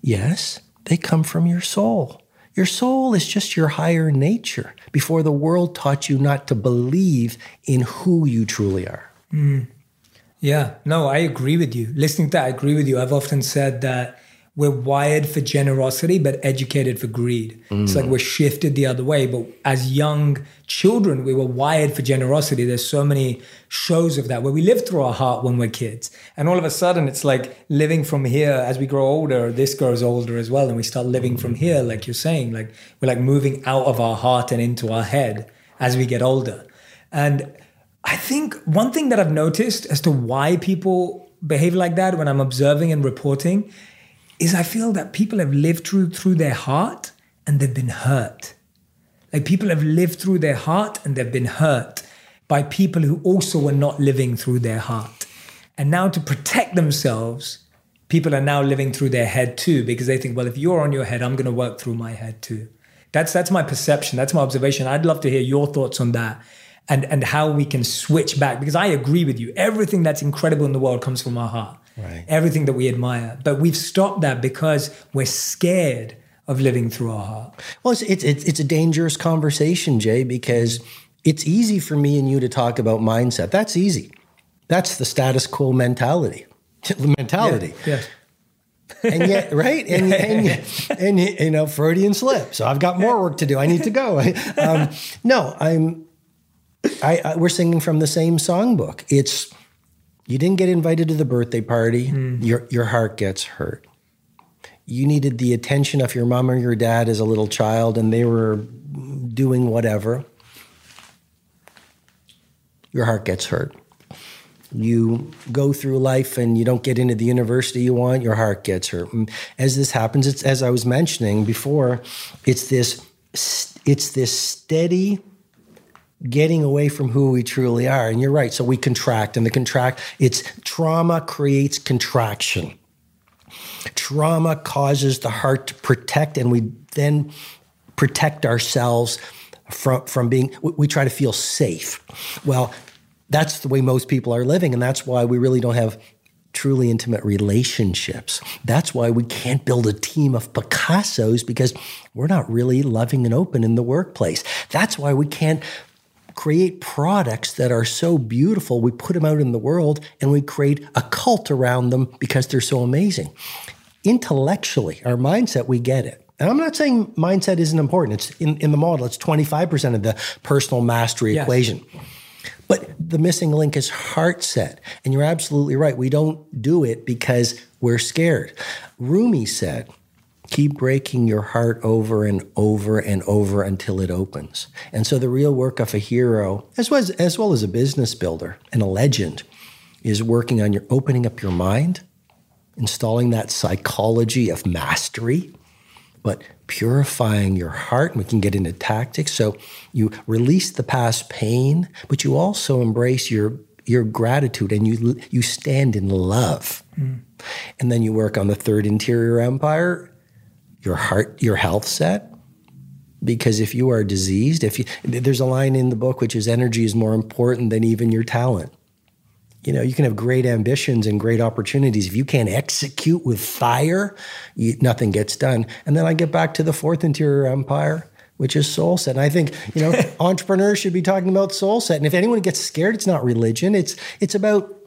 Yes, they come from your soul. Your soul is just your higher nature before the world taught you not to believe in who you truly are. Mm. Yeah, no, I agree with you. Listening to that, I agree with you. I've often said that we're wired for generosity but educated for greed. Mm. it's like we're shifted the other way but as young children we were wired for generosity. There's so many shows of that where we live through our heart when we're kids. And all of a sudden it's like living from here as we grow older this grows older as well and we start living from here like you're saying like we're like moving out of our heart and into our head as we get older. And i think one thing that i've noticed as to why people behave like that when i'm observing and reporting is I feel that people have lived through through their heart and they've been hurt. Like people have lived through their heart and they've been hurt by people who also were not living through their heart. And now to protect themselves, people are now living through their head too because they think, well, if you're on your head, I'm going to work through my head too. That's that's my perception. That's my observation. I'd love to hear your thoughts on that and and how we can switch back because I agree with you. Everything that's incredible in the world comes from our heart right. everything that we admire. But we've stopped that because we're scared of living through our heart. Well, it's, it's, it's a dangerous conversation, Jay, because it's easy for me and you to talk about mindset. That's easy. That's the status quo mentality. (laughs) mentality. Yeah. and yet, (laughs) right? And, and, and, (laughs) and, you know, Freudian slip. So I've got more work to do. I need to go. Um, no, I'm. I, I, we're singing from the same songbook. It's you didn't get invited to the birthday party, mm. your, your heart gets hurt. You needed the attention of your mom or your dad as a little child, and they were doing whatever. Your heart gets hurt. You go through life and you don't get into the university you want, your heart gets hurt. As this happens, it's as I was mentioning before, it's this it's this steady getting away from who we truly are. And you're right. So we contract, and the contract, it's trauma creates contraction. Trauma causes the heart to protect, and we then protect ourselves from, from being, we try to feel safe. Well, that's the way most people are living, and that's why we really don't have truly intimate relationships. That's why we can't build a team of Picassos because we're not really loving and open in the workplace. That's why we can't create products that are so beautiful. We put them out in the world and we create a cult around them because they're so amazing. Intellectually, our mindset, we get it. And I'm not saying mindset isn't important. It's in, in the model, it's 25% of the personal mastery yes. equation. But the missing link is heart set. And you're absolutely right. We don't do it because we're scared. Rumi said, keep breaking your heart over and over and over until it opens. And so the real work of a hero, as well as, as well as a business builder and a legend, is working on your opening up your mind, installing that psychology of mastery, but purifying your heart. We can get into tactics. So you release the past pain, but you also embrace your your gratitude and you you stand in love. Mm. And then you work on the third interior empire your heart, your health set. Because if you are diseased, if you, there's a line in the book which is energy is more important than even your talent. You know, you can have great ambitions and great opportunities. If you can't execute with fire, you, nothing gets done. And then I get back to the fourth interior empire, which is soul set. And I think, you know, (laughs) entrepreneurs should be talking about soul set. And if anyone gets scared, it's not religion. It's it's about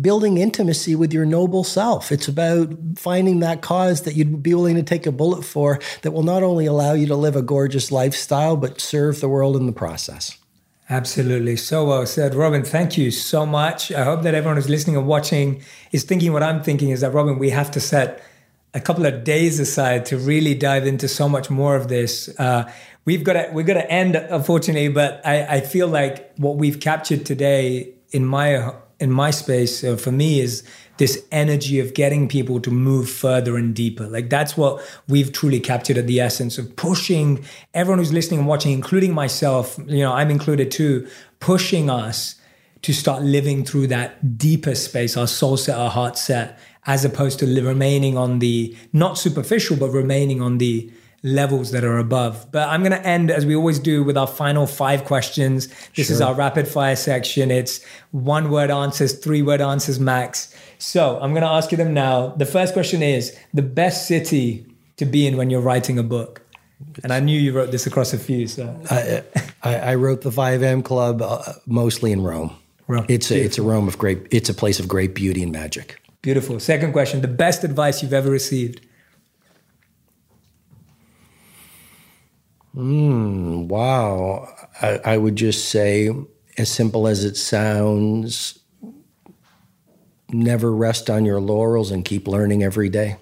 building intimacy with your noble self. It's about finding that cause that you'd be willing to take a bullet for that will not only allow you to live a gorgeous lifestyle, but serve the world in the process. Absolutely. So well said. Robin, thank you so much. I hope that everyone who's listening and watching is thinking what I'm thinking is that, Robin, we have to set a couple of days aside to really dive into so much more of this. Uh, we've got to we're going to end, unfortunately, but I, I feel like what we've captured today, in my in my space uh, for me is this energy of getting people to move further and deeper. Like that's what we've truly captured at the essence of pushing everyone who's listening and watching, including myself, you know, I'm included too, pushing us to start living through that deeper space, our soul set, our heart set, as opposed to remaining on the not superficial, but remaining on the levels that are above. But I'm going to end as we always do with our final five questions. This sure. is our rapid fire section. It's one word answers, three word answers max. So I'm going to ask you them now. The first question is the best city to be in when you're writing a book. And I knew you wrote this across a few. So I, I, I wrote the 5 a.m. Club uh, mostly in Rome. Rome. It's a, it's a Rome of great. It's a place of great beauty and magic. Beautiful. Second question: the best advice you've ever received. Mm, wow. I, I would just say, as simple as it sounds, never rest on your laurels and keep learning every day.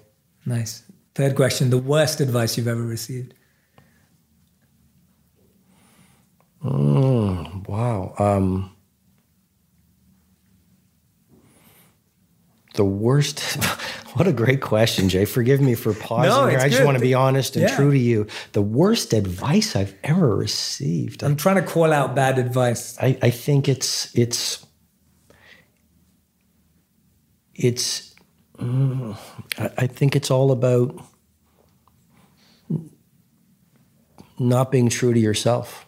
Nice. Third question: the worst advice you've ever received. Mm, wow. Um, the worst. (laughs) what a great question, Jay. Forgive me for pausing no, here. I just want to be honest and yeah. true to you. The worst advice I've ever received. I'm trying to call out bad advice. I, I think it's it's it's. Mm, I, I think it's all about not being true to yourself.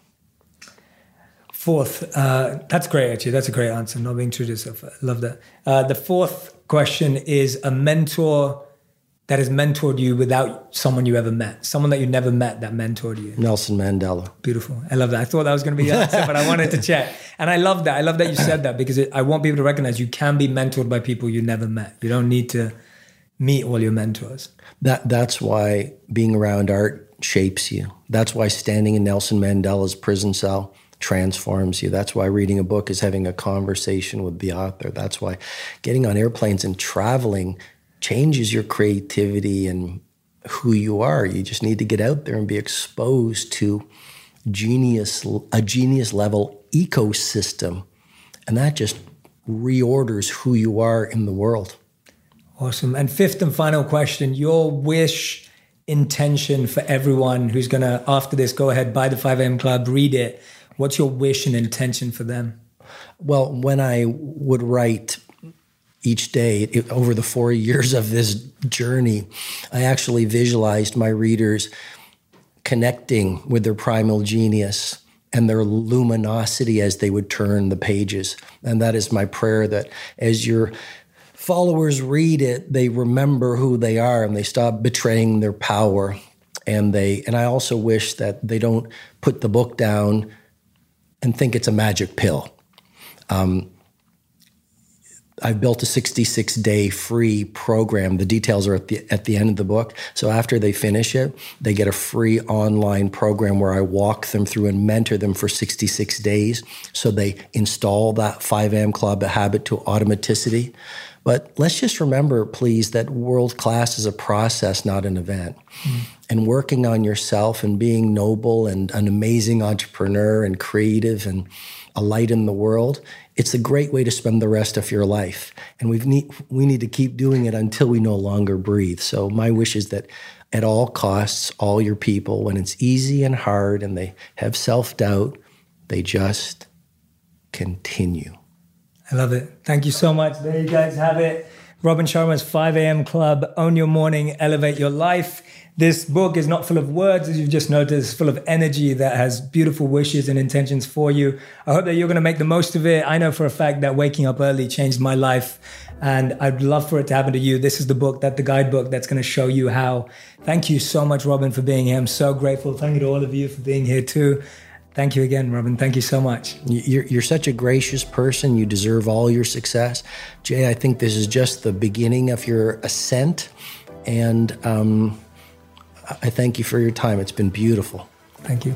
Fourth, uh, that's great, actually. That's a great answer. Not being true to yourself. I love that. Uh, the fourth question is a mentor that has mentored you without someone you ever met, someone that you never met that mentored you. Nelson Mandela. Beautiful. I love that. I thought that was going to be the answer, but I wanted to check. And I love that. I love that you said that because it, I want people to recognize you can be mentored by people you never met. You don't need to meet all your mentors. That that's why being around art shapes you. That's why standing in Nelson Mandela's prison cell transforms you. That's why reading a book is having a conversation with the author. That's why getting on airplanes and traveling changes your creativity and who you are. You just need to get out there and be exposed to genius a genius level ecosystem and that just reorders who you are in the world. Awesome. And fifth and final question, your wish intention for everyone who's going to after this go ahead buy the 5am club, read it What's your wish and intention for them? Well, when I would write each day it, over the four years of this journey, I actually visualized my readers connecting with their primal genius and their luminosity as they would turn the pages. And that is my prayer that as your followers read it, they remember who they are and they stop betraying their power. And they and I also wish that they don't put the book down and think it's a magic pill. Um, I've built a 66 day free program. The details are at the at the end of the book. So after they finish it, they get a free online program where I walk them through and mentor them for 66 days. So they install that 5am club habit to automaticity. But let's just remember, please, that world class is a process, not an event. Mm. And working on yourself and being noble and an amazing entrepreneur and creative and a light in the world, it's a great way to spend the rest of your life. And we need we need to keep doing it until we no longer breathe. So my wish is that at all costs, all your people, when it's easy and hard and they have self-doubt, they just continue. I love it. Thank you so much. There you guys have it. Robin Sharma's 5 a.m. Club, Own Your Morning, Elevate Your Life. This book is not full of words, as you've just noticed, full of energy that has beautiful wishes and intentions for you. I hope that you're going to make the most of it. I know for a fact that waking up early changed my life, and I'd love for it to happen to you. This is the book, that the guidebook that's going to show you how. Thank you so much, Robin, for being here. I'm so grateful. Thank you to all of you for being here too. Thank you again, Robin. Thank you so much. You're, you're such a gracious person. You deserve all your success. Jay, I think this is just the beginning of your ascent. And um, I thank you for your time. It's been beautiful. Thank you.